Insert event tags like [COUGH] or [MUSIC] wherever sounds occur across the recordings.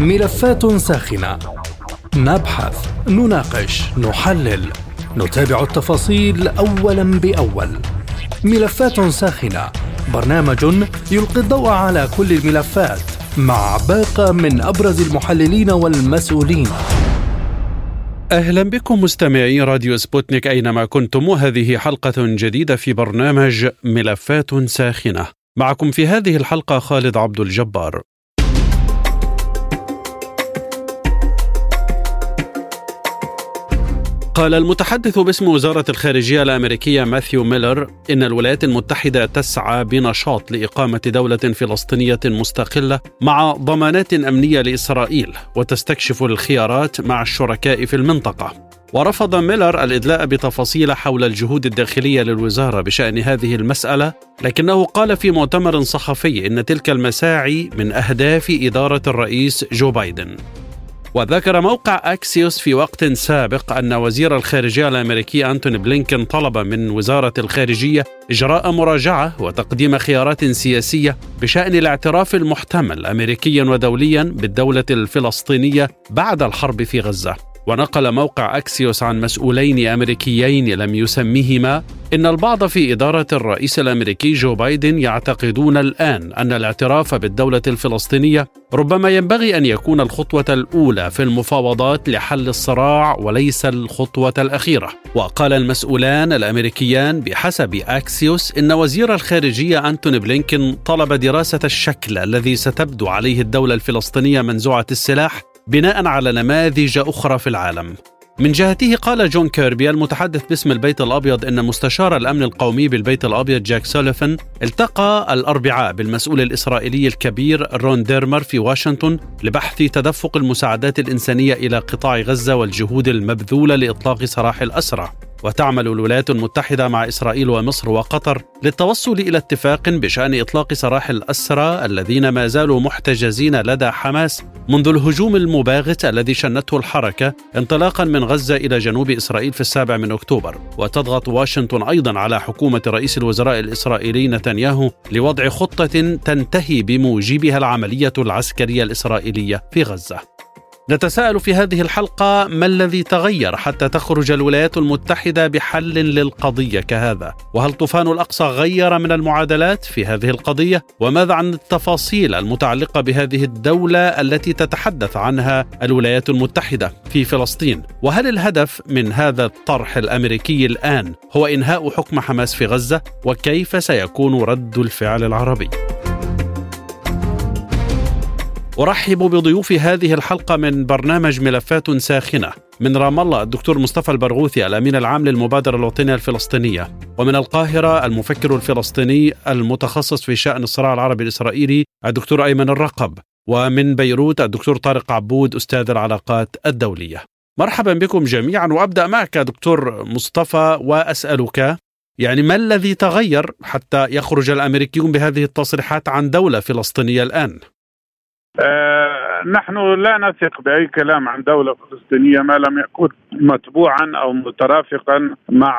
ملفات ساخنة. نبحث، نناقش، نحلل، نتابع التفاصيل أولا بأول. ملفات ساخنة. برنامج يلقي الضوء على كل الملفات مع باقة من أبرز المحللين والمسؤولين. أهلا بكم مستمعي راديو سبوتنيك أينما كنتم. وهذه حلقة جديدة في برنامج ملفات ساخنة. معكم في هذه الحلقة خالد عبد الجبار. قال المتحدث باسم وزارة الخارجية الأمريكية ماثيو ميلر إن الولايات المتحدة تسعى بنشاط لإقامة دولة فلسطينية مستقلة مع ضمانات أمنية لإسرائيل وتستكشف الخيارات مع الشركاء في المنطقة. ورفض ميلر الإدلاء بتفاصيل حول الجهود الداخلية للوزارة بشأن هذه المسألة لكنه قال في مؤتمر صحفي إن تلك المساعي من أهداف إدارة الرئيس جو بايدن. وذكر موقع أكسيوس في وقت سابق أن وزير الخارجية الأمريكي أنتوني بلينكن طلب من وزارة الخارجية إجراء مراجعة وتقديم خيارات سياسية بشأن الاعتراف المحتمل أمريكيا ودوليا بالدولة الفلسطينية بعد الحرب في غزة. ونقل موقع أكسيوس عن مسؤولين أمريكيين لم يسميهما إن البعض في إدارة الرئيس الأمريكي جو بايدن يعتقدون الآن أن الاعتراف بالدولة الفلسطينية ربما ينبغي أن يكون الخطوة الأولى في المفاوضات لحل الصراع وليس الخطوة الأخيرة. وقال المسؤولان الأمريكيان بحسب أكسيوس إن وزير الخارجية أنتوني بلينكن طلب دراسة الشكل الذي ستبدو عليه الدولة الفلسطينية منزوعة السلاح بناء على نماذج أخرى في العالم. من جهته قال جون كيربي المتحدث باسم البيت الأبيض إن مستشار الأمن القومي بالبيت الأبيض جاك سوليفان التقى الأربعاء بالمسؤول الإسرائيلي الكبير رون ديرمر في واشنطن لبحث تدفق المساعدات الإنسانية إلى قطاع غزة والجهود المبذولة لإطلاق سراح الأسرى. وتعمل الولايات المتحدة مع إسرائيل ومصر وقطر للتوصل إلى اتفاق بشأن إطلاق سراح الأسرى الذين ما زالوا محتجزين لدى حماس منذ الهجوم المباغت الذي شنته الحركة انطلاقا من غزة إلى جنوب إسرائيل في السابع من أكتوبر. وتضغط واشنطن أيضا على حكومة رئيس الوزراء الإسرائيلي نتنياهو لوضع خطة تنتهي بموجبها العملية العسكرية الإسرائيلية في غزة. نتساءل في هذه الحلقة ما الذي تغير حتى تخرج الولايات المتحدة بحل للقضية كهذا؟ وهل طوفان الأقصى غير من المعادلات في هذه القضية؟ وماذا عن التفاصيل المتعلقة بهذه الدولة التي تتحدث عنها الولايات المتحدة في فلسطين؟ وهل الهدف من هذا الطرح الأمريكي الآن هو إنهاء حكم حماس في غزة؟ وكيف سيكون رد الفعل العربي؟ أرحب بضيوف هذه الحلقة من برنامج ملفات ساخنة. من رام الله الدكتور مصطفى البرغوثي الأمين العام للمبادرة الوطنية الفلسطينية. ومن القاهرة المفكر الفلسطيني المتخصص في شأن الصراع العربي الإسرائيلي الدكتور أيمن الرقب. ومن بيروت الدكتور طارق عبود أستاذ العلاقات الدولية. مرحبا بكم جميعا وأبدأ معك دكتور مصطفى وأسألك يعني ما الذي تغير حتى يخرج الأمريكيون بهذه التصريحات عن دولة فلسطينية الآن؟ آه نحن لا نثق بأي كلام عن دولة فلسطينية ما لم يكن متبوعا أو مترافقا مع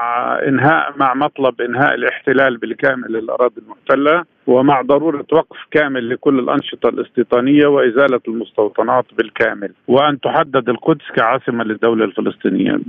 انهاء مع مطلب إنهاء الاحتلال بالكامل للأراضي المحتلة ومع ضرورة وقف كامل لكل الأنشطة الاستيطانية وإزالة المستوطنات بالكامل. وأن تحدد القدس كعاصمة للدولة الفلسطينية.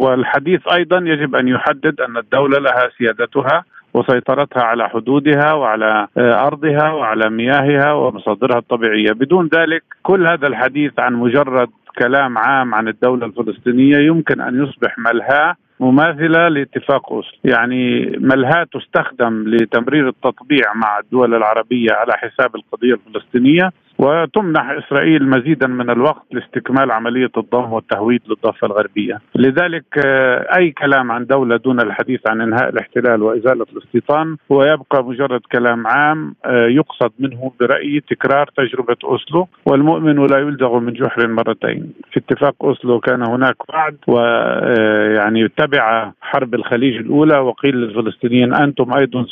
والحديث أيضا يجب أن يحدد أن الدولة لها سيادتها. وسيطرتها على حدودها وعلى آه، أرضها وعلى مياهها ومصادرها الطبيعية، بدون ذلك كل هذا الحديث عن مجرد كلام عام عن الدولة الفلسطينية يمكن أن يصبح ملهاة مماثلة لاتفاق أوسلو. يعني ملهاة تستخدم لتمرير التطبيع مع الدول العربية على حساب القضية الفلسطينية. وتمنح إسرائيل مزيدا من الوقت لاستكمال عملية الضم والتهويد للضفة الغربية، لذلك آه، أي كلام عن دولة دون الحديث عن إنهاء الاحتلال وإزالة الاستيطان هو يبقى مجرد كلام عام آه، يقصد منه برأيي تكرار تجربة أوسلو والمؤمن لا يلدغ من جحر مرتين، في اتفاق أوسلو كان هناك وعد ويعني آه، تبع حرب الخليج الأولى وقيل للفلسطينيين أنتم أيضا.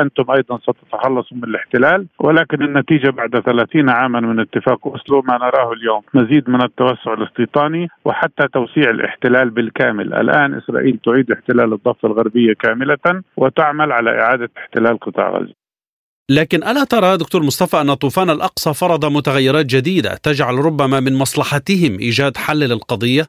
أنتم أيضا ستتخلصوا من الاحتلال ولكن النتيجة بعد 30 عاما من اتفاق أسلو ما نراه اليوم مزيد من التوسع الاستيطاني وحتى توسيع الاحتلال بالكامل الآن إسرائيل تعيد احتلال الضفة الغربية كاملة وتعمل على إعادة احتلال قطاع غزة لكن ألا ترى دكتور مصطفى أن طوفان الأقصى فرض متغيرات جديدة تجعل ربما من مصلحتهم إيجاد حل للقضية؟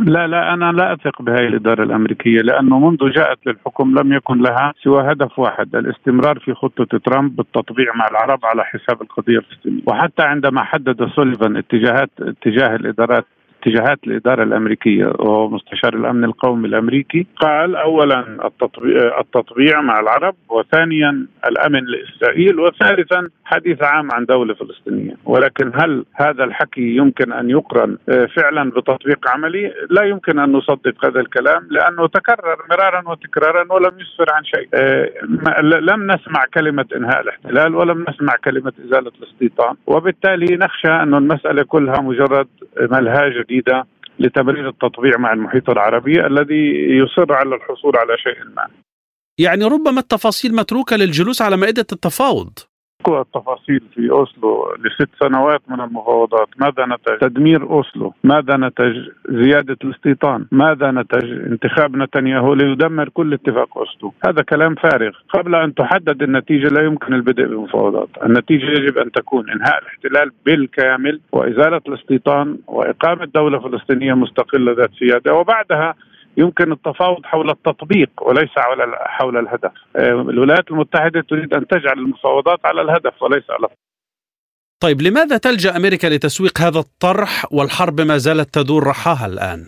لا لا أنا لا أثق بهذه الإدارة الأمريكية لأنه منذ جاءت للحكم لم يكن لها سوى هدف واحد الاستمرار في خطة ترامب بالتطبيع مع العرب على حساب القضية الفلسطينية. وحتى عندما حدد سوليفان اتجاهات اتجاه الإدارات اتجاهات الإدارة الأمريكية وهو مستشار الأمن القومي الأمريكي قال اولا التطبيع, التطبيع مع العرب وثانيا الأمن لإسرائيل وثالثا حديث عام عن دولة فلسطينية ولكن هل هذا الحكي يمكن أن يقرن آه، فعلا بتطبيق عملي؟ لا يمكن أن نصدق هذا الكلام لأنه تكرر مرارا وتكرارا ولم يسفر عن شيء. آه، لم نسمع كلمة إنهاء الاحتلال ولم نسمع كلمة إزالة الاستيطان وبالتالي نخشى أن المسألة كلها مجرد ملهاه جديدة لتبرير التطبيع مع المحيط العربي الذي يصر على الحصول على شيء ما. يعني ربما التفاصيل متروكة للجلوس على مائدة التفاوض. التفاصيل في أوسلو لست سنوات من المفاوضات، ماذا نتج؟ تدمير أوسلو، ماذا نتج؟ زيادة الاستيطان، ماذا نتج؟ انتخاب نتنياهو ليدمر كل اتفاق أوسلو، هذا كلام فارغ، قبل أن تحدد النتيجة لا يمكن البدء بالمفاوضات، النتيجة يجب أن تكون إنهاء الاحتلال بالكامل وإزالة الاستيطان وإقامة دولة فلسطينية مستقلة ذات سيادة وبعدها يمكن التفاوض حول التطبيق وليس حول حول الهدف. آه، الولايات المتحدة تريد أن تجعل المفاوضات على الهدف وليس على طيب لماذا تلجأ أمريكا لتسويق هذا الطرح والحرب ما زالت تدور رحاها الآن؟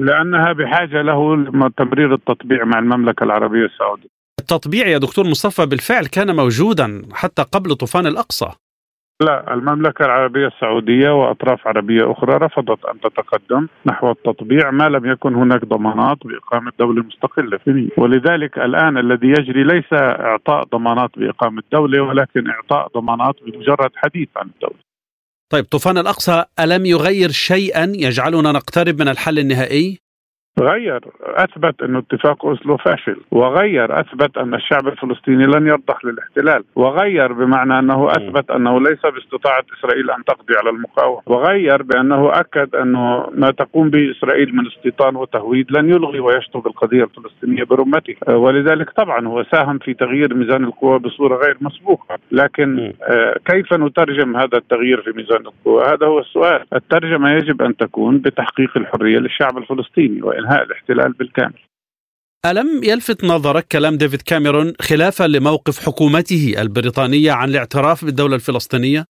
لأنها بحاجة له تمرير التطبيع مع المملكة العربية السعودية. التطبيع يا دكتور مصطفى بالفعل كان موجودا حتى قبل طوفان الأقصى. لا المملكة العربية السعودية وأطراف عربية أخرى رفضت أن تتقدم نحو التطبيع ما لم يكن هناك ضمانات بإقامة دولة مستقلة ولذلك الآن الذي يجري ليس إعطاء ضمانات بإقامة دولة ولكن إعطاء ضمانات بمجرد حديث عن الدولة طيب طوفان الأقصى ألم يغير شيئا يجعلنا نقترب من الحل النهائي؟ غير أثبت انه اتفاق أوسلو فاشل وغير أثبت أن الشعب الفلسطيني لن يرضخ للاحتلال وغير بمعنى أنه أثبت أنه ليس باستطاعة إسرائيل أن تقضي على المقاومة وغير بأنه أكد انه ما تقوم به إسرائيل من استيطان وتهويد لن يلغي ويشطب القضية الفلسطينية برمته. ولذلك طبعا هو ساهم في تغيير ميزان القوى بصورة غير مسبوقة. لكن آه، كيف نترجم هذا التغيير في ميزان القوى؟ هذا هو السؤال. الترجمة يجب أن تكون بتحقيق الحرية للشعب الفلسطيني وانهاء الاحتلال بالكامل ألم يلفت نظرك كلام ديفيد كاميرون خلافا لموقف حكومته البريطانية عن الاعتراف بالدولة الفلسطينية؟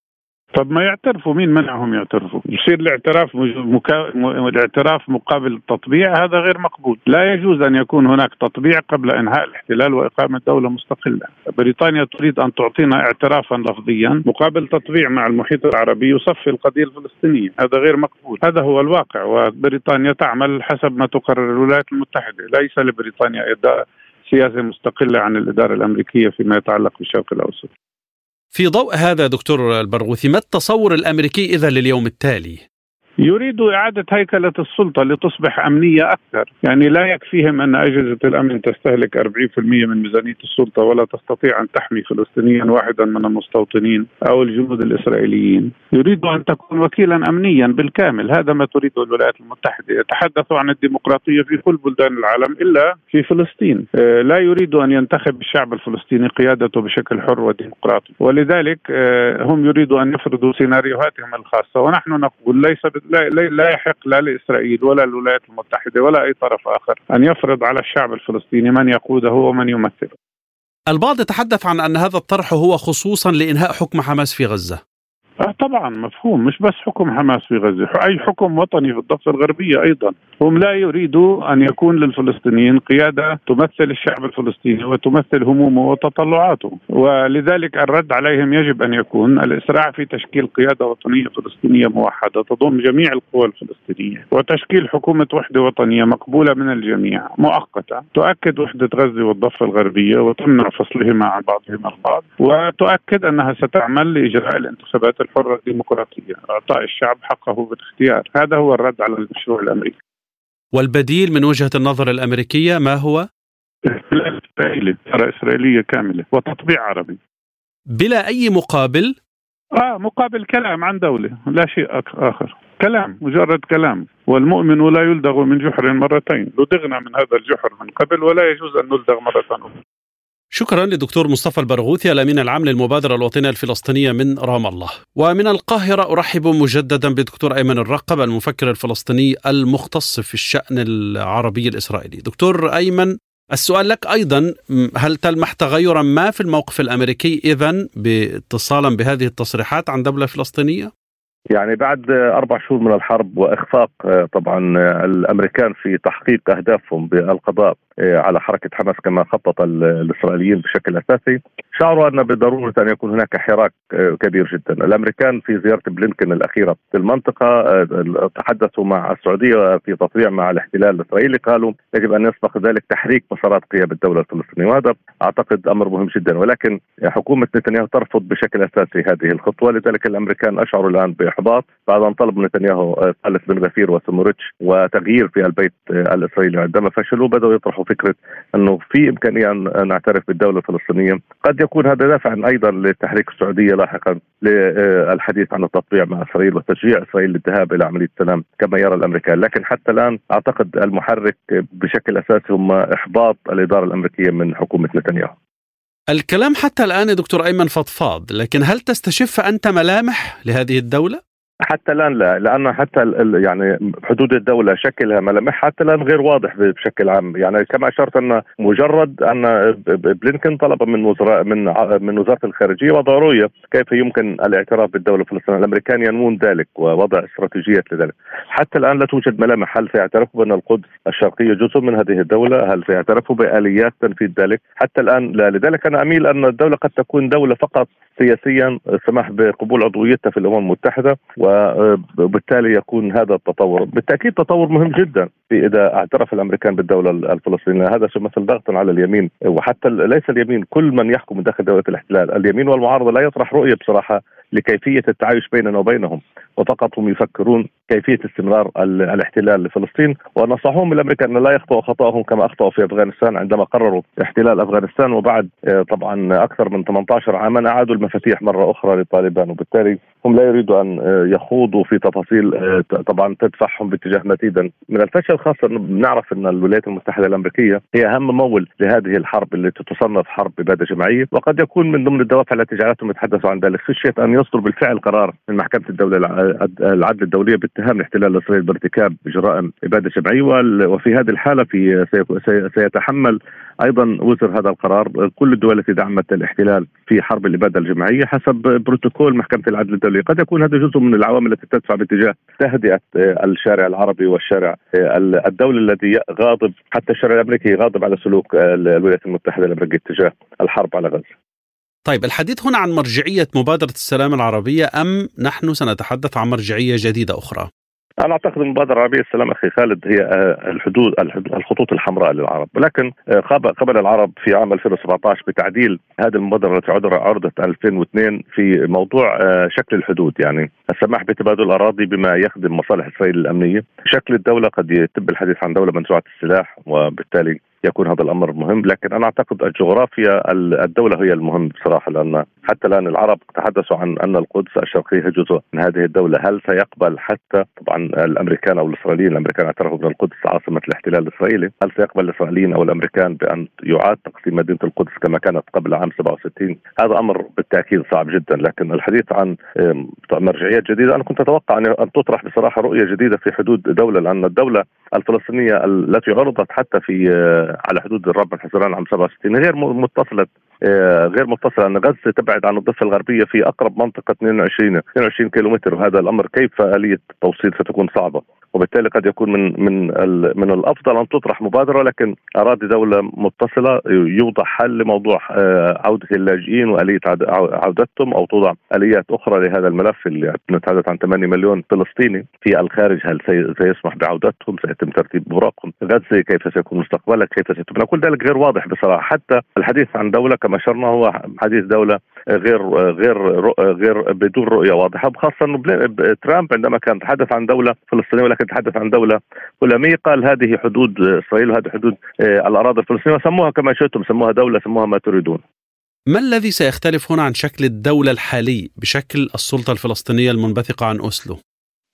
طب ما يعترفوا مين منعهم يعترفوا؟ يصير الاعتراف مكا... الاعتراف مقابل التطبيع هذا غير مقبول. لا يجوز أن يكون هناك تطبيع قبل إنهاء الاحتلال وإقامة دولة مستقلة. بريطانيا تريد أن تعطينا اعترافا لفظيا مقابل تطبيع مع المحيط العربي يصفي القضية الفلسطينية. هذا غير مقبول. هذا هو الواقع وبريطانيا تعمل حسب ما تقرر الولايات المتحدة. ليس لبريطانيا سياسة مستقلة عن الإدارة الأمريكية فيما يتعلق بالشرق الأوسط. في ضوء هذا دكتور البرغوثي ما التصور الأمريكي إذا لليوم التالي؟ يريد إعادة هيكلة السلطة لتصبح أمنية أكثر. يعني لا يكفيهم أن أجهزة الأمن تستهلك 40% من ميزانية السلطة ولا تستطيع أن تحمي فلسطينيا واحدا من المستوطنين أو الجنود الإسرائيليين. يريد أن تكون وكيلا أمنيا بالكامل. هذا ما تريده الولايات المتحدة. يتحدث عن الديمقراطية في كل بلدان العالم إلا في فلسطين. آه، لا يريد أن ينتخب الشعب الفلسطيني قيادته بشكل حر وديمقراطي. ولذلك آه، هم يريدوا أن يفرضوا سيناريوهاتهم الخاصة. ونحن نقول ليس لا, لا يحق لا لإسرائيل ولا الولايات المتحدة ولا أي طرف آخر أن يفرض على الشعب الفلسطيني من يقوده ومن يمثله. البعض يتحدث عن أن هذا الطرح هو خصوصا لإنهاء حكم حماس في غزة. آه طبعا مفهوم. مش بس حكم حماس في غزة أي حكم وطني في الضفة الغربية أيضا. هم لا يريدوا أن يكون للفلسطينيين قيادة تمثل الشعب الفلسطيني وتمثل همومه وتطلعاته. ولذلك الرد عليهم يجب أن يكون الإسراع في تشكيل قيادة وطنية فلسطينية موحدة تضم جميع القوى الفلسطينية. وتشكيل حكومة وحدة وطنية مقبولة من الجميع مؤقتة. تؤكد وحدة غزة والضفة الغربية وتمنع فصلهما عن بعضهما البعض. وتؤكد أنها ستعمل لإجراء الانتخابات الحرة الديمقراطية إعطاء الشعب حقه بالاختيار. هذا هو الرد على المشروع الأمريكي. والبديل من وجهة النظر الأمريكية ما هو؟ احتلال إسرائيلي إسرائيلية كاملة وتطبيع عربي. بلا أي مقابل؟ آه مقابل كلام عن دولة لا شيء آخر. كلام مجرد كلام. والمؤمن لا يلدغ من جحر مرتين. لدغنا من هذا الجحر من قبل ولا يجوز أن نلدغ مرة أخرى. شكرا لدكتور مصطفى البرغوثي الأمين العام للمبادرة الوطنية الفلسطينية من رام الله. ومن القاهرة أرحب مجددا بدكتور أيمن الرقب المفكر الفلسطيني المختص في الشأن العربي الإسرائيلي. دكتور أيمن السؤال لك أيضا هل تلمح تغيرا ما في الموقف الأمريكي اذا باتصالا بهذه التصريحات عن دولة فلسطينية؟ يعني بعد أربع شهور من الحرب وإخفاق آه، طبعا آه، الأمريكان في تحقيق أهدافهم بالقضاء على حركة حماس كما خطط الإسرائيليين بشكل أساسي. شعروا أن بضروره أن يكون هناك حراك كبير جدا، الأمريكان في زيارة بلينكن الأخيرة في المنطقة تحدثوا مع السعودية في تطبيع مع الاحتلال الإسرائيلي قالوا يجب أن يسبق ذلك تحريك مسارات قيام الدولة الفلسطينية. وهذا أعتقد أمر مهم جدا. ولكن حكومة نتنياهو ترفض بشكل أساسي هذه الخطوة. لذلك الأمريكان أشعروا الآن بإحباط. بعد أن طلب نتنياهو خالد بن غفير وسموريتش وتغيير في البيت الإسرائيلي عندما فشلوا بدأوا يطرحوا فكرة إنه في إمكانية ان نعترف بالدولة الفلسطينية قد يكون هذا دافعا أيضا لتحريك السعودية لاحقا للحديث عن التطبيع مع إسرائيل وتشجيع إسرائيل للذهاب إلى عملية السلام كما يرى الأمريكان، لكن حتى الآن أعتقد المحرك بشكل أساسي هم إحباط الإدارة الأمريكية من حكومة نتنياهو. الكلام حتى الآن دكتور أيمن فضفاض، لكن هل تستشف أنت ملامح لهذه الدولة؟ حتى الآن لا لأنه حتى يعني حدود الدولة شكلها ملامح حتى الآن غير واضح بشكل عام. يعني كما أشرت أن مجرد أن بلينكن طلب من وزراء من من وزارة الخارجية وضع رؤيه كيف يمكن الاعتراف بالدولة الفلسطينية. الأمريكان ينمون ذلك ووضع استراتيجيات لذلك. حتى الآن لا توجد ملامح. هل سيعترفوا بأن القدس الشرقية جزء من هذه الدولة؟ هل سيعترفوا بآليات تنفيذ ذلك؟ حتى الآن لا. لذلك أنا أميل أن الدولة قد تكون دولة فقط سياسيا سمح بقبول عضويتها في الأمم المتحدة وبالتالي يكون هذا التطور. بالتأكيد تطور مهم جدا إذا اعترف الأمريكان بالدولة الفلسطينية. هذا سيمثل ضغطا على اليمين. وحتى ليس اليمين كل من يحكم داخل دولة الاحتلال اليمين والمعارضة لا يطرح رؤية بصراحة لكيفية التعايش بيننا وبينهم وفقط هم يفكرون كيفية استمرار الاحتلال لفلسطين ونصحهم الأمريكان أن لا يخطئوا خطأهم كما أخطأوا في أفغانستان عندما قرروا احتلال أفغانستان وبعد آه، طبعا أكثر من 18 عاما أعادوا المفاتيح مرة أخرى للطالبان وبالتالي هم لا يريدوا أن آه، يخوضوا في تفاصيل آه، طبعا تدفعهم باتجاه مزيدا من الفشل خاصة انه بنعرف أن الولايات المتحدة الأمريكية هي أهم ممول لهذه الحرب التي تصنف حرب اباده جماعيه وقد يكون من ضمن الدوافع التي جعلتهم يتحدثوا عن ذلك. خشيه ان يصدر بالفعل قرار من محكمة الدولة العدل الدولية باتهام الاحتلال الاسرائيلي بارتكاب جرائم إبادة جماعيه وفي هذه الحالة في سيتحمل أيضا وزر هذا القرار كل الدول التي دعمت الاحتلال في حرب الإبادة الجماعية حسب بروتوكول محكمة العدل الدولية، قد يكون هذا جزء من العوامل التي تدفع باتجاه تهدئة الشارع العربي والشارع الدولي الذي غاضب حتى الشارع الأمريكي غاضب على سلوك الولايات المتحدة الأمريكية تجاه الحرب على غزة. طيب الحديث هنا عن مرجعية مبادرة السلام العربية أم نحن سنتحدث عن مرجعية جديدة أخرى؟ أنا أعتقد المبادره العربيه السلام أخي خالد هي آه، الحدود الخطوط الحمراء للعرب. ولكن آه، قبل العرب في عام 2017 بتعديل هذه المبادرة التي عرضت 2002 في موضوع آه، شكل الحدود. يعني السماح بتبادل الأراضي بما يخدم مصالح إسرائيل الأمنية. شكل الدولة قد يتم الحديث عن دولة منزوعه السلاح وبالتالي يكون هذا الأمر مهم. لكن أنا أعتقد الجغرافيا الدولة هي المهم بصراحة لأن حتى الآن العرب تحدثوا عن أن القدس الشرقيه جزء من هذه الدولة. هل سيقبل حتى طبعا الأمريكان أو الإسرائيليين الأمريكان أعترفوا بأن القدس عاصمة الاحتلال الإسرائيلي. هل سيقبل الإسرائيليين أو الأمريكان بأن يعاد تقسيم مدينة القدس كما كانت قبل عام 67 هذا أمر بالتأكيد صعب جدا. لكن الحديث عن مرجعيات جديدة أنا كنت أتوقع أن تطرح بصراحة رؤية جديدة في حدود دولة لأن الدولة الفلسطينية التي عرضت حتى في آه، على حدود الرب الحزران عام 67 غير متصلة غير متصله ان غزة تبعد عن الضفة الغربية في أقرب منطقة 22 22 كيلومتر. وهذا الأمر كيف آلية التوصيل ستكون صعبة؟ وبالتالي قد يكون من من من الأفضل أن تطرح مبادرة لكن اراضي دولة متصلة يوضع حل لموضوع آه، عودة اللاجئين وآلية عودتهم أو توضع آليات أخرى لهذا الملف اللي نتحدث عن 8 مليون فلسطيني في الخارج. هل سيسمح بعودتهم؟ سيتم ترتيب أوراقهم؟ غزة كيف سيكون مستقبلها؟ كيف ستبنى؟ كل ذلك غير واضح بصراحة. حتى الحديث عن دولة كما أشرنا هو حديث دولة غير غير غير بدون رؤية واضحة خاصه إنه ترامب عندما كان يتحدث عن دولة فلسطينية ولكن يتحدث عن دولة هلاميه قال هذه حدود إسرائيل وهذه حدود آه، الأراضي الفلسطينية وسموها كما شئتم سموها دولة سموها ما تريدون ما الذي سيختلف هنا عن شكل الدولة الحالي بشكل السلطة الفلسطينية المنبثقة عن أوسلو؟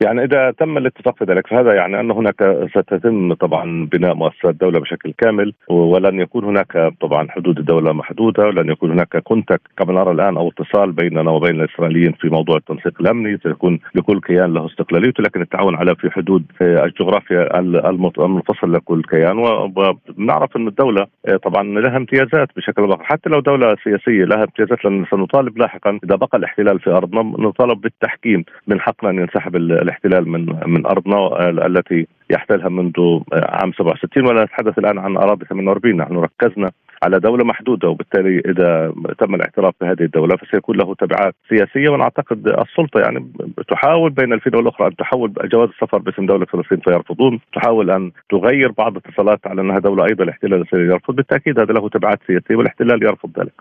يعني إذا تم الاتفاق في ذلك فهذا يعني أن هناك ستتم طبعا بناء مؤسسات الدولة بشكل كامل ولن يكون هناك طبعا حدود الدولة محدودة ولن يكون هناك كونتاكت كما نرى الآن أو اتصال بيننا وبين الإسرائيليين في موضوع التنسيق الأمني سيكون لكل كيان له استقلاليته لكن التعاون على في حدود الجغرافيا المنفصل لكل كيان. ونعرف أن الدولة طبعا لها امتيازات بشكل أو حتى لو دولة سياسية لها امتيازات لأن سنطالب لاحقا. إذا بقى الاحتلال في أرضنا نطالب بالتحكيم من حقنا أن ينسحب الاحتلال من من أرضنا التي يحتلها منذ عام 67 ولا نتحدث الآن عن أراضي 48 نحن ركزنا على دولة محدودة وبالتالي إذا تم الاعتراف بهذه الدولة فسيكون له تبعات سياسية وأنا أعتقد السلطة يعني تحاول بين الفين والأخرى أن تحول جواز السفر باسم دولة فلسطين فيرفضون، تحاول أن تغير بعض الاتصالات على أنها دولة أيضا الاحتلال يرفض، بالتأكيد هذا له تبعات سياسية والإحتلال يرفض ذلك.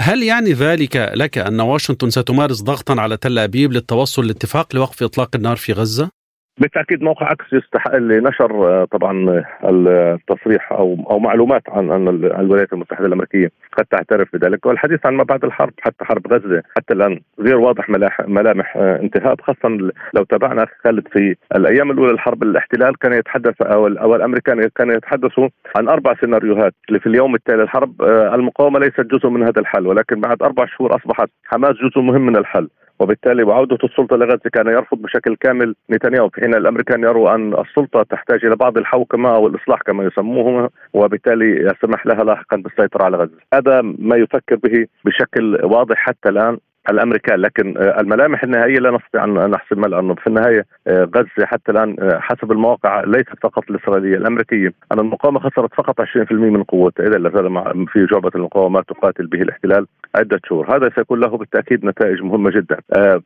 هل يعني ذلك لك أن واشنطن ستمارس ضغطا على تل أبيب للتوصل لاتفاق لوقف إطلاق النار في غزة؟ بالتأكيد موقع أكس يستحق نشر آه، طبعا التصريح أو أو معلومات عن ان الولايات المتحدة الأمريكية. قد تعترف بذلك. والحديث عن ما بعد الحرب حتى حرب غزة حتى الآن غير واضح ملامح آه، انتهاء خاصه لو تابعنا خالد في الأيام الأولى للحرب الاحتلال. كان يتحدث أو أو الأمريكان كانوا يتحدثوا عن أربع سيناريوهات اللي في اليوم التالي الحرب آه، المقاومة ليست جزء من هذا الحل ولكن بعد أربع شهور أصبحت حماس جزء مهم من الحل. وبالتالي وعودة السلطة لغزة كان يرفض بشكل كامل نتنياهو في حين الأمريكان يروا أن السلطة تحتاج إلى بعض الحوكمة أو الإصلاح كما يسموه وبالتالي يسمح لها لاحقا بالسيطرة على غزة. هذا ما يفكر به بشكل واضح حتى الآن. الامريكان لكن آه، الملامح النهائية لا نستطيع أن نحسمها لأنه في النهاية آه، غزة حتى الآن آه، حسب المواقع ليست فقط الإسرائيلية الأمريكية. أن المقاومة خسرت فقط 20% من قوتها إذا لا في جعبة المقاومة تقاتل به الاحتلال عدة شهور. هذا سيكون له بالتأكيد نتائج مهمة جدا.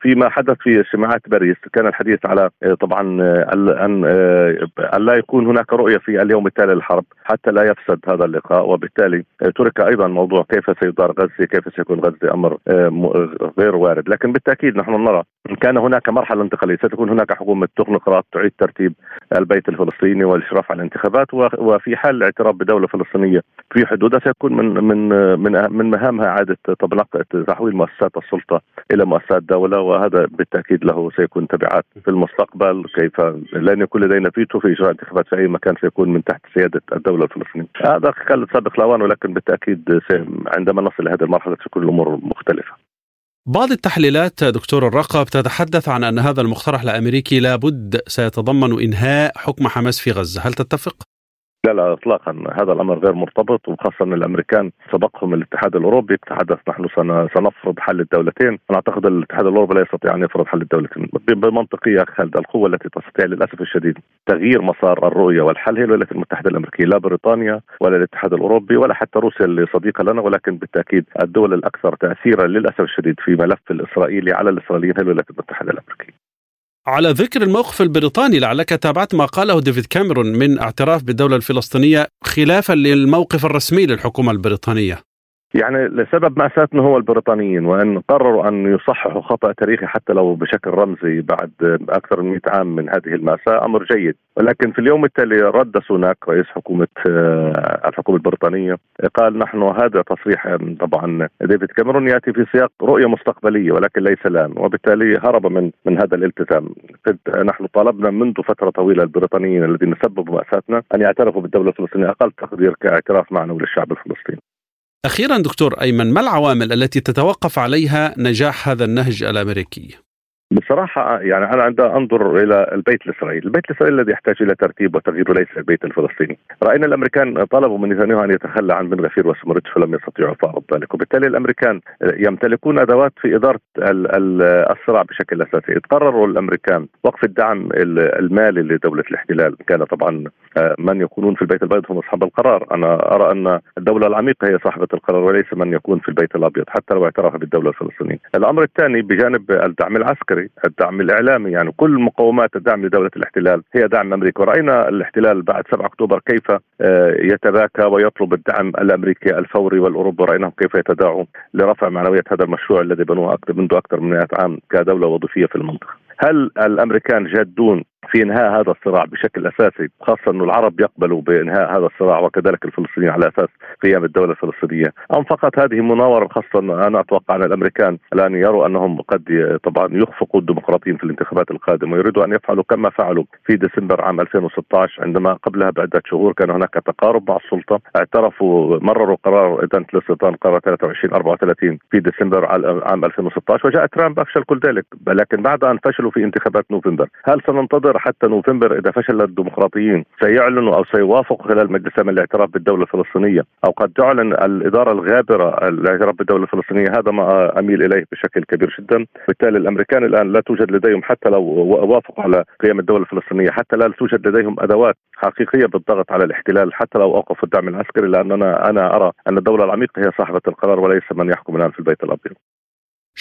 فيما حدث في اجتماعات باريس كان الحديث على طبعا أن أن لا يكون هناك رؤية في اليوم التالي للحرب حتى لا يفسد هذا اللقاء. وبالتالي ترك أيضا موضوع كيف سيدار غزة كيف سيكون غزة أمر غير وارد. لكن بالتأكيد نحن نرى إن كان هناك مرحلة انتقالية ستكون هناك حكومة تكنوقراط تعيد ترتيب البيت الفلسطيني والاشراف على الانتخابات وفي حال الاعتراف بدولة فلسطينية في حدودها سيكون من من من من مهامها إعادة تحويل مؤسسات السلطة إلى مؤسسات دولة وهذا بالتأكيد له سيكون تبعات في المستقبل. كيف؟ لن يكون لدينا فيتو في إجراء انتخابات في أي مكان سيكون من تحت سيادة الدولة الفلسطينية. هذا كان سابق الأوان ولكن بالتأكيد عندما نصل لهذه المرحلة ستكون الأمور مختلفة. بعض التحليلات دكتور الرقب تتحدث عن أن هذا المقترح الأمريكي لابد سيتضمن إنهاء حكم حماس في غزة، هل تتفق؟ لا لا اطلاقا هذا الأمر غير مرتبط وخاصة ان الأمريكان سبقهم الاتحاد الأوروبي. تحدث نحن سنفرض حل الدولتين. أنا أعتقد الاتحاد الأوروبي لا يستطيع أن يفرض حل الدولتين. بمنطقيه خالد القوة التي تستطيع للأسف الشديد تغيير مسار الرؤية والحل هي الولايات المتحدة الأمريكية. لا بريطانيا ولا الاتحاد الأوروبي ولا حتى روسيا اللي صديقة لنا ولكن بالتأكيد الدول الأكثر تاثيرا للأسف الشديد في ملف الإسرائيلي على الإسرائيليين هي الولايات المتحدة الأمريكية. على ذكر الموقف البريطاني لعلك تابعت ما قاله ديفيد كاميرون من اعتراف بالدولة الفلسطينية خلافا للموقف الرسمي للحكومة البريطانية. يعني لسبب مأساتنا هو البريطانيين وأن قرروا أن يصححوا خطأ تاريخي حتى لو بشكل رمزي بعد أكثر من 100 عام من هذه المأساة أمر جيد. ولكن في اليوم التالي رد سوناك رئيس حكومة آه، الحكومة البريطانية قال نحن هذا تصريح طبعا ديفيد كاميرون يأتي في سياق رؤية مستقبلية ولكن ليس الآن وبالتالي هرب من من هذا الالتزام. نحن طالبنا منذ فترة طويلة البريطانيين الذين سببوا مأساتنا أن يعترفوا بالدولة الفلسطينية أقل تقدير كاعتراف معنوي للشعب الفلسطيني. أخيرا دكتور أيمن ما العوامل التي تتوقف عليها نجاح هذا النهج الأمريكي؟ بصراحة يعني أنا عندما أنظر إلى البيت الإسرائيلي البيت الإسرائيلي الذي يحتاج إلى ترتيب وتغيير وليس البيت الفلسطيني رأينا الأمريكان طلبوا من نتنياهو أن يتخلى عن بن غفير وسمرتش فلم يستطيعوا فرض ذلك. وبالتالي الأمريكان يمتلكون أدوات في إدارة الصراع بشكل أساسي. قرروا الأمريكان وقف الدعم المالي لدولة الاحتلال. كان طبعا آه، من يكونون في البيت الأبيض هم أصحاب القرار. أنا أرى أن الدولة العميقة هي صاحبة القرار وليس من يكون في البيت الأبيض حتى لو اعترف بالدولة الفلسطينية. الأمر الثاني بجانب الدعم العسكري العسكري الدعم الإعلامي. يعني كل مقومات الدعم لدولة الاحتلال هي دعم أمريكا ورأينا الاحتلال بعد 7 أكتوبر كيف آه، يتباكى ويطلب الدعم الأمريكي الفوري والأوروبي. رأيناهم كيف يتداعوا لرفع معنويات هذا المشروع الذي بنوه منذ أكثر من 100 عام كدولة وظيفية في المنطقة. هل الأمريكان جادون في انهاء هذا الصراع بشكل أساسي خاصة انه العرب يقبلوا بإنهاء هذا الصراع وكذلك الفلسطينيين على أساس قيام الدولة الفلسطينية. أم فقط هذه مناوره خاصة أنا أتوقع أن الأمريكان الآن يروا أنهم قد طبعا يخفقوا الديمقراطيين في الانتخابات القادمة ويريدوا أن يفعلوا كما فعلوا في ديسمبر عام 2016 عندما قبلها بعدة شهور كان هناك تقارب مع السلطة. اعترفوا مرروا قرار إدانة الاستيطان قرار 23 34 في ديسمبر عام 2016 وجاء ترامب أفشل كل ذلك لكن بعد أن فشلوا في انتخابات نوفمبر هل سننتظر حتى نوفمبر إذا فشل الديمقراطيين. سيعلنوا أو سيوافقوا خلال مجلس الامن الاعتراف بالدولة الفلسطينية. أو قد تعلن الإدارة الغابرة الاعتراف بالدولة الفلسطينية. هذا ما أميل إليه بشكل كبير جدا. بالتالي الأمريكان الآن لا توجد لديهم حتى لو وافقوا على قيام الدولة الفلسطينية. حتى لا توجد لديهم أدوات حقيقية بالضغط على الاحتلال. حتى لو أوقفوا الدعم العسكري. لاننا أنا أرى أن الدولة العميقة هي صاحبة القرار وليس من يحكم الآن في البيت الأبيض.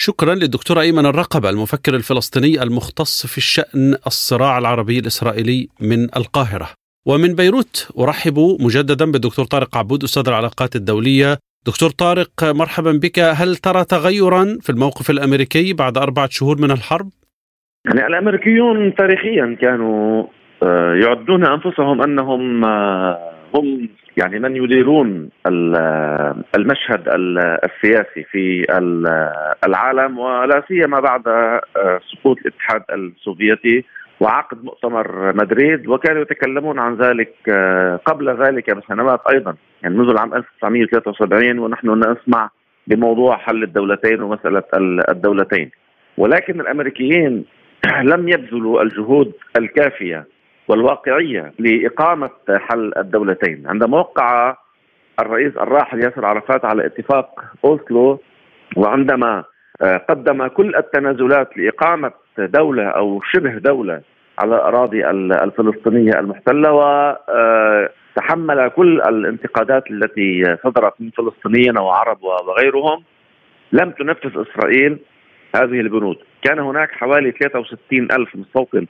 شكرا للدكتور أيمن الرقبة المفكر الفلسطيني المختص في الشأن الصراع العربي الإسرائيلي من القاهرة. ومن بيروت أرحب مجددا بالدكتور طارق عبود أستاذ العلاقات الدولية. دكتور طارق مرحبا بك، هل ترى تغيرا في الموقف الأمريكي بعد أربعة شهور من الحرب؟ يعني الأمريكيون تاريخيا كانوا آه، يعدون أنفسهم أنهم آه، هم يعني من يديرون المشهد السياسي في العالم ولا سيما بعد آه، سقوط الاتحاد السوفيتي وعقد مؤتمر مدريد وكانوا يتكلمون عن ذلك آه، قبل ذلك بسنوات أيضا. يعني منذ العام 1973 ونحن نسمع بموضوع حل الدولتين ومسألة الدولتين. ولكن الأمريكيين [CLEARS THROAT] لم يبذلوا الجهود الكافية والواقعية لإقامة حل الدولتين. عندما وقع الرئيس الراحل ياسر عرفات على اتفاق أوسلو وعندما آه، قدم كل التنازلات لإقامة دولة أو شبه دولة على الاراضي الفلسطينية المحتلة وتحمل آه، كل الانتقادات التي صدرت من فلسطينيين وعرب وغيرهم. لم تنفذ إسرائيل هذه البنود. كان هناك حوالي 63 ألف مستوطن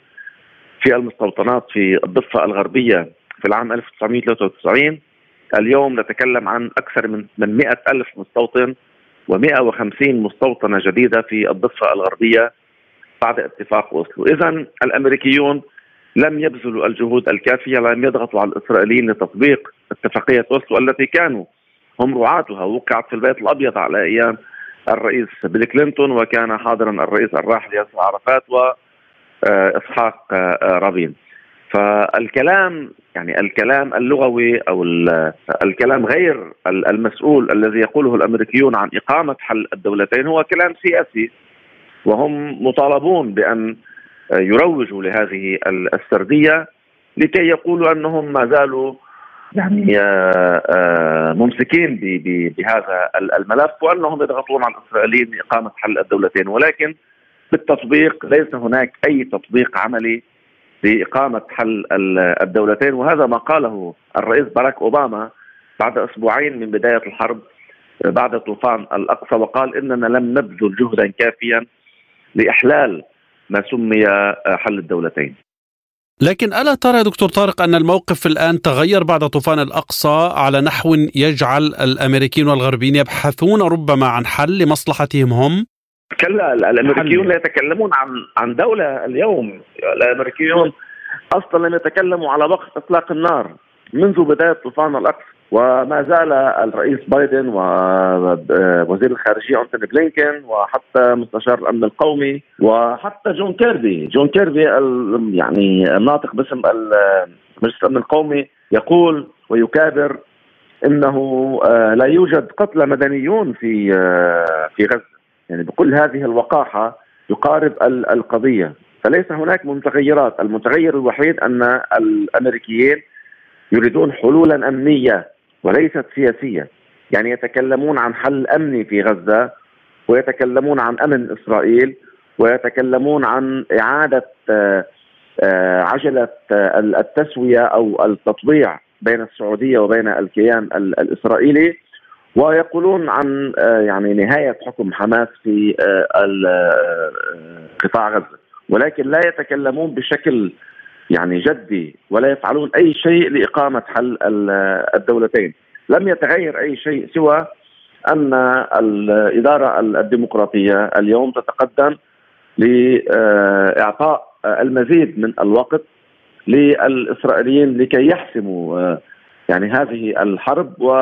في المستوطنات في الضفة الغربية في العام 1993 اليوم نتكلم عن أكثر من من 100 ألف مستوطن و150 مستوطنة جديدة في الضفة الغربية بعد اتفاق أوسلو. إذا الأمريكيون لم يبذلوا الجهود الكافية لم يضغطوا على الإسرائيليين لتطبيق اتفاقية أوسلو التي كانوا هم رعاتها. وقعت في البيت الأبيض على أيام الرئيس بيل كلينتون وكان حاضرا الرئيس الراحل ياسر عرفات و إسحاق آه، رابين. فالكلام يعني الكلام اللغوي أو الكلام غير المسؤول الذي يقوله الأمريكيون عن إقامة حل الدولتين هو كلام سياسي. وهم مطالبون بأن يروجوا لهذه السردية لكي يقولوا أنهم ما زالوا يعني آه، ممسكين بهذا الملف وأنهم يضغطون على الإسرائيليين لإقامة حل الدولتين. ولكن بالتطبيق ليس هناك أي تطبيق عملي لإقامة حل الدولتين وهذا ما قاله الرئيس باراك أوباما بعد أسبوعين من بداية الحرب بعد طوفان الأقصى وقال إننا لم نبذل جهدا كافيا لإحلال ما سمي حل الدولتين. لكن ألا ترى دكتور طارق أن الموقف الآن تغير بعد طوفان الأقصى على نحو يجعل الامريكيين والغربيين يبحثون ربما عن حل لمصلحتهم هم؟ كلا الأمريكيون لا يتكلمون عن عن دولة اليوم. الأمريكيون أصلا لم يتكلموا على وقف إطلاق النار منذ بداية طوفان الأقصى. وما زال الرئيس بايدن ووزير الخارجية أنتوني بلينكن وحتى مستشار الأمن القومي وحتى جون كيربي، جون كيربي يعني الناطق باسم مجلس الأمن القومي يقول ويكابر إنه آه، لا يوجد قتلى مدنيون في آه، في غزة. يعني بكل هذه الوقاحة يقارب القضية. فليس هناك متغيرات. المتغير الوحيد أن الأمريكيين يريدون حلولا أمنية وليست سياسية. يعني يتكلمون عن حل أمني في غزة ويتكلمون عن أمن إسرائيل ويتكلمون عن إعادة آه، آه، عجلة آه، التسوية أو التطبيع بين السعودية وبين الكيان الإسرائيلي. ويقولون عن آه، يعني نهاية حكم حماس في آه، آه، قطاع غزة. ولكن لا يتكلمون بشكل يعني جدي ولا يفعلون أي شيء لإقامة حل الدولتين. لم يتغير أي شيء سوى أن الإدارة الديمقراطية اليوم تتقدم لاعطاء المزيد من الوقت للإسرائيليين لكي يحسموا يعني هذه الحرب و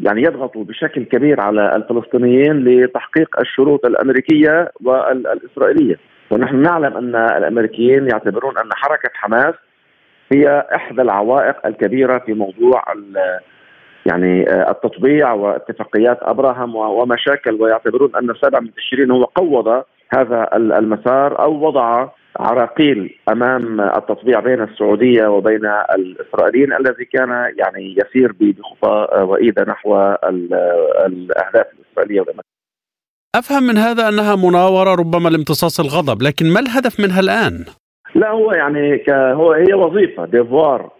يعني يضغطوا بشكل كبير على الفلسطينيين لتحقيق الشروط الأمريكية والإسرائيلية. ونحن نعلم أن الأمريكيين يعتبرون أن حركة حماس هي إحدى العوائق الكبيرة في موضوع يعني التطبيع واتفاقيات أبراهام ومشاكل ويعتبرون أن السابع من تشرين هو قوض هذا المسار أو وضع عراقيل أمام التطبيع بين السعودية وبين الإسرائيليين الذي كان يعني يسير بخطى وإيدة نحو الأهداف الإسرائيلية والامريكيه. أفهم من هذا أنها مناورة ربما لامتصاص الغضب، لكن ما الهدف منها الآن؟ لا هو يعني هو هي وظيفة ديفوار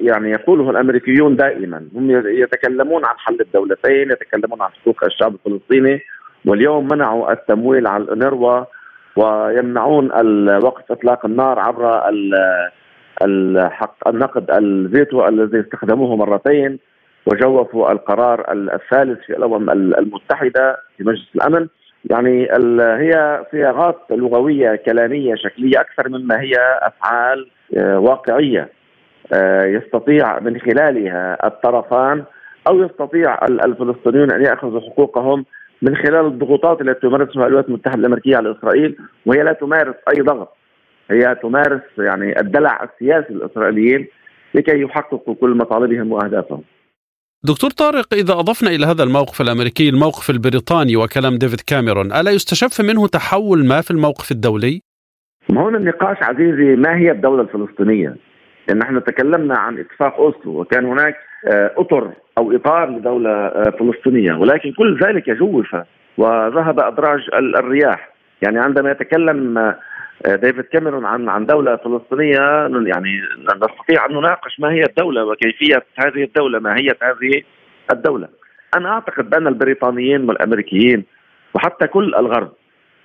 يعني يقوله الأمريكيون دائما هم يتكلمون عن حل الدولتين يتكلمون عن حقوق الشعب الفلسطيني واليوم منعوا التمويل على الأنروا ويمنعون وقف إطلاق النار عبر الحق النقد الفيتو الذي استخدموه مرتين وجوفوا القرار الثالث في الأمم المتحدة في مجلس الأمن. يعني هي صياغات لغوية كلامية شكلية أكثر مما هي أفعال آه، واقعية. آه، يستطيع من خلالها الطرفان أو يستطيع الفلسطينيون أن يأخذوا حقوقهم من خلال الضغوطات التي تمارسها الولايات المتحدة الأمريكية على إسرائيل وهي لا تمارس أي ضغط هي تمارس يعني الدلع السياسي للاسرائيليين لكي يحققوا كل مطالبهم وأهدافهم. دكتور طارق إذا أضفنا إلى هذا الموقف الأمريكي الموقف البريطاني وكلام ديفيد كاميرون، ألا يستشف منه تحول ما في الموقف الدولي؟ هون النقاش عزيزي ما هي الدولة الفلسطينية؟ إن نحن تكلمنا عن اتفاق أوسلو وكان هناك أطر أو إطار لدولة آه، فلسطينية. ولكن كل ذلك جوف وذهب أدراج الرياح. يعني عندما يتكلم آه، ديفيد كاميرون عن عن دولة فلسطينية يعني نستطيع أن نناقش ما هي الدولة وكيفية هذه الدولة ماهيه هذه الدولة. أنا أعتقد بأن البريطانيين والأمريكيين وحتى كل الغرب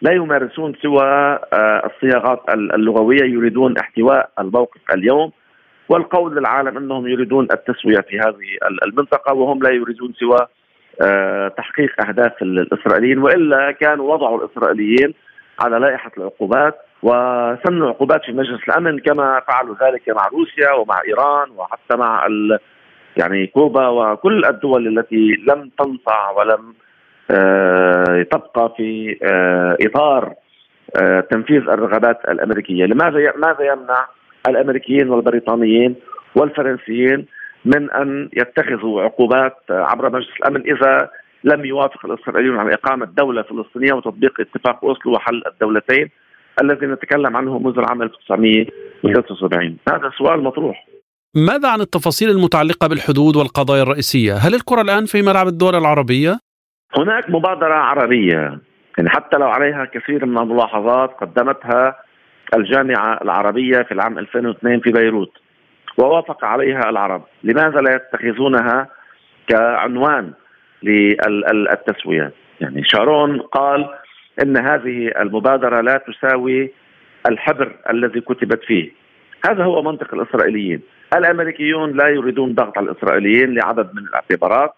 لا يمارسون سوى الصياغات اللغوية يريدون احتواء الموقف اليوم. والقول للعالم أنهم يريدون التسوية في هذه المنطقة وهم لا يريدون سوى آه، تحقيق أهداف الإسرائيليين وإلا كانوا وضعوا الإسرائيليين على لائحة العقوبات وسنوا عقوبات في مجلس الأمن كما فعلوا ذلك مع روسيا ومع إيران وحتى مع يعني كوبا وكل الدول التي لم تنصع ولم آه، تبقى في آه، إطار تنفيذ الرغبات الأمريكية، لماذا ماذا يمنع الأمريكيين والبريطانيين والفرنسيين من أن يتخذوا عقوبات عبر مجلس الأمن إذا لم يوافق الاسرائيليون على إقامة دولة فلسطينية وتطبيق اتفاق أوسلو وحل الدولتين الذي نتكلم عنه منذ العام 1973 هذا سؤال مطروح ماذا عن التفاصيل المتعلقة بالحدود والقضايا الرئيسية؟ هل الكرة الآن في ملعب الدول العربية؟ هناك مبادرة عربية يعني حتى لو عليها كثير من الملاحظات قدمتها الجامعة العربية في العام 2002 في بيروت ووافق عليها العرب. لماذا لا يتخذونها كعنوان للتسوية يعني شارون قال إن هذه المبادرة لا تساوي الحبر الذي كتبت فيه. هذا هو منطق الإسرائيليين. الأمريكيون لا يريدون ضغط على الإسرائيليين لعدد من الاعتبارات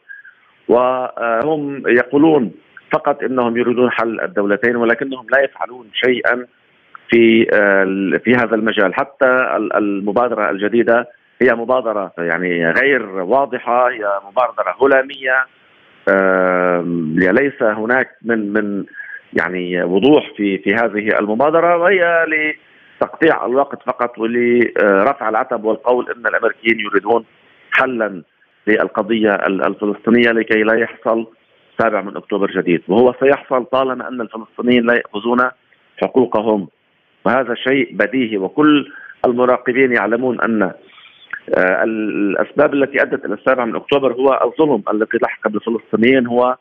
وهم يقولون فقط إنهم يريدون حل الدولتين ولكنهم لا يفعلون شيئا في آه، في هذا المجال. حتى المبادرة الجديدة هي مبادرة يعني غير واضحة هي مبادرة هلاميه ليس هناك من من يعني وضوح في في هذه المبادرة وهي لتقطيع الوقت فقط ولرفع العتب والقول إن الأمريكيين يريدون حلا للقضية الفلسطينية لكي لا يحصل سابع من أكتوبر جديد. وهو سيحصل طالما إن الفلسطينيين لا يأخذون حقوقهم. وهذا شيء بديهي. وكل المراقبين يعلمون أن آه، الأسباب التي أدت إلى السابع من أكتوبر هو الظلم الذي لحق بالفلسطينيين هو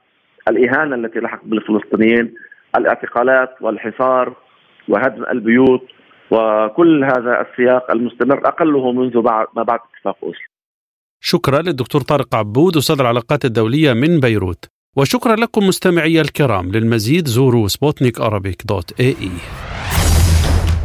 الإهانة التي لحق بالفلسطينيين الاعتقالات والحصار وهدم البيوت وكل هذا السياق المستمر أقله منذ بعد ما بعد اتفاق أوسلو. شكرا للدكتور طارق عبود أستاذ العلاقات الدولية من بيروت. وشكرا لكم مستمعي الكرام للمزيد زوروا سبوتنيك dot ae.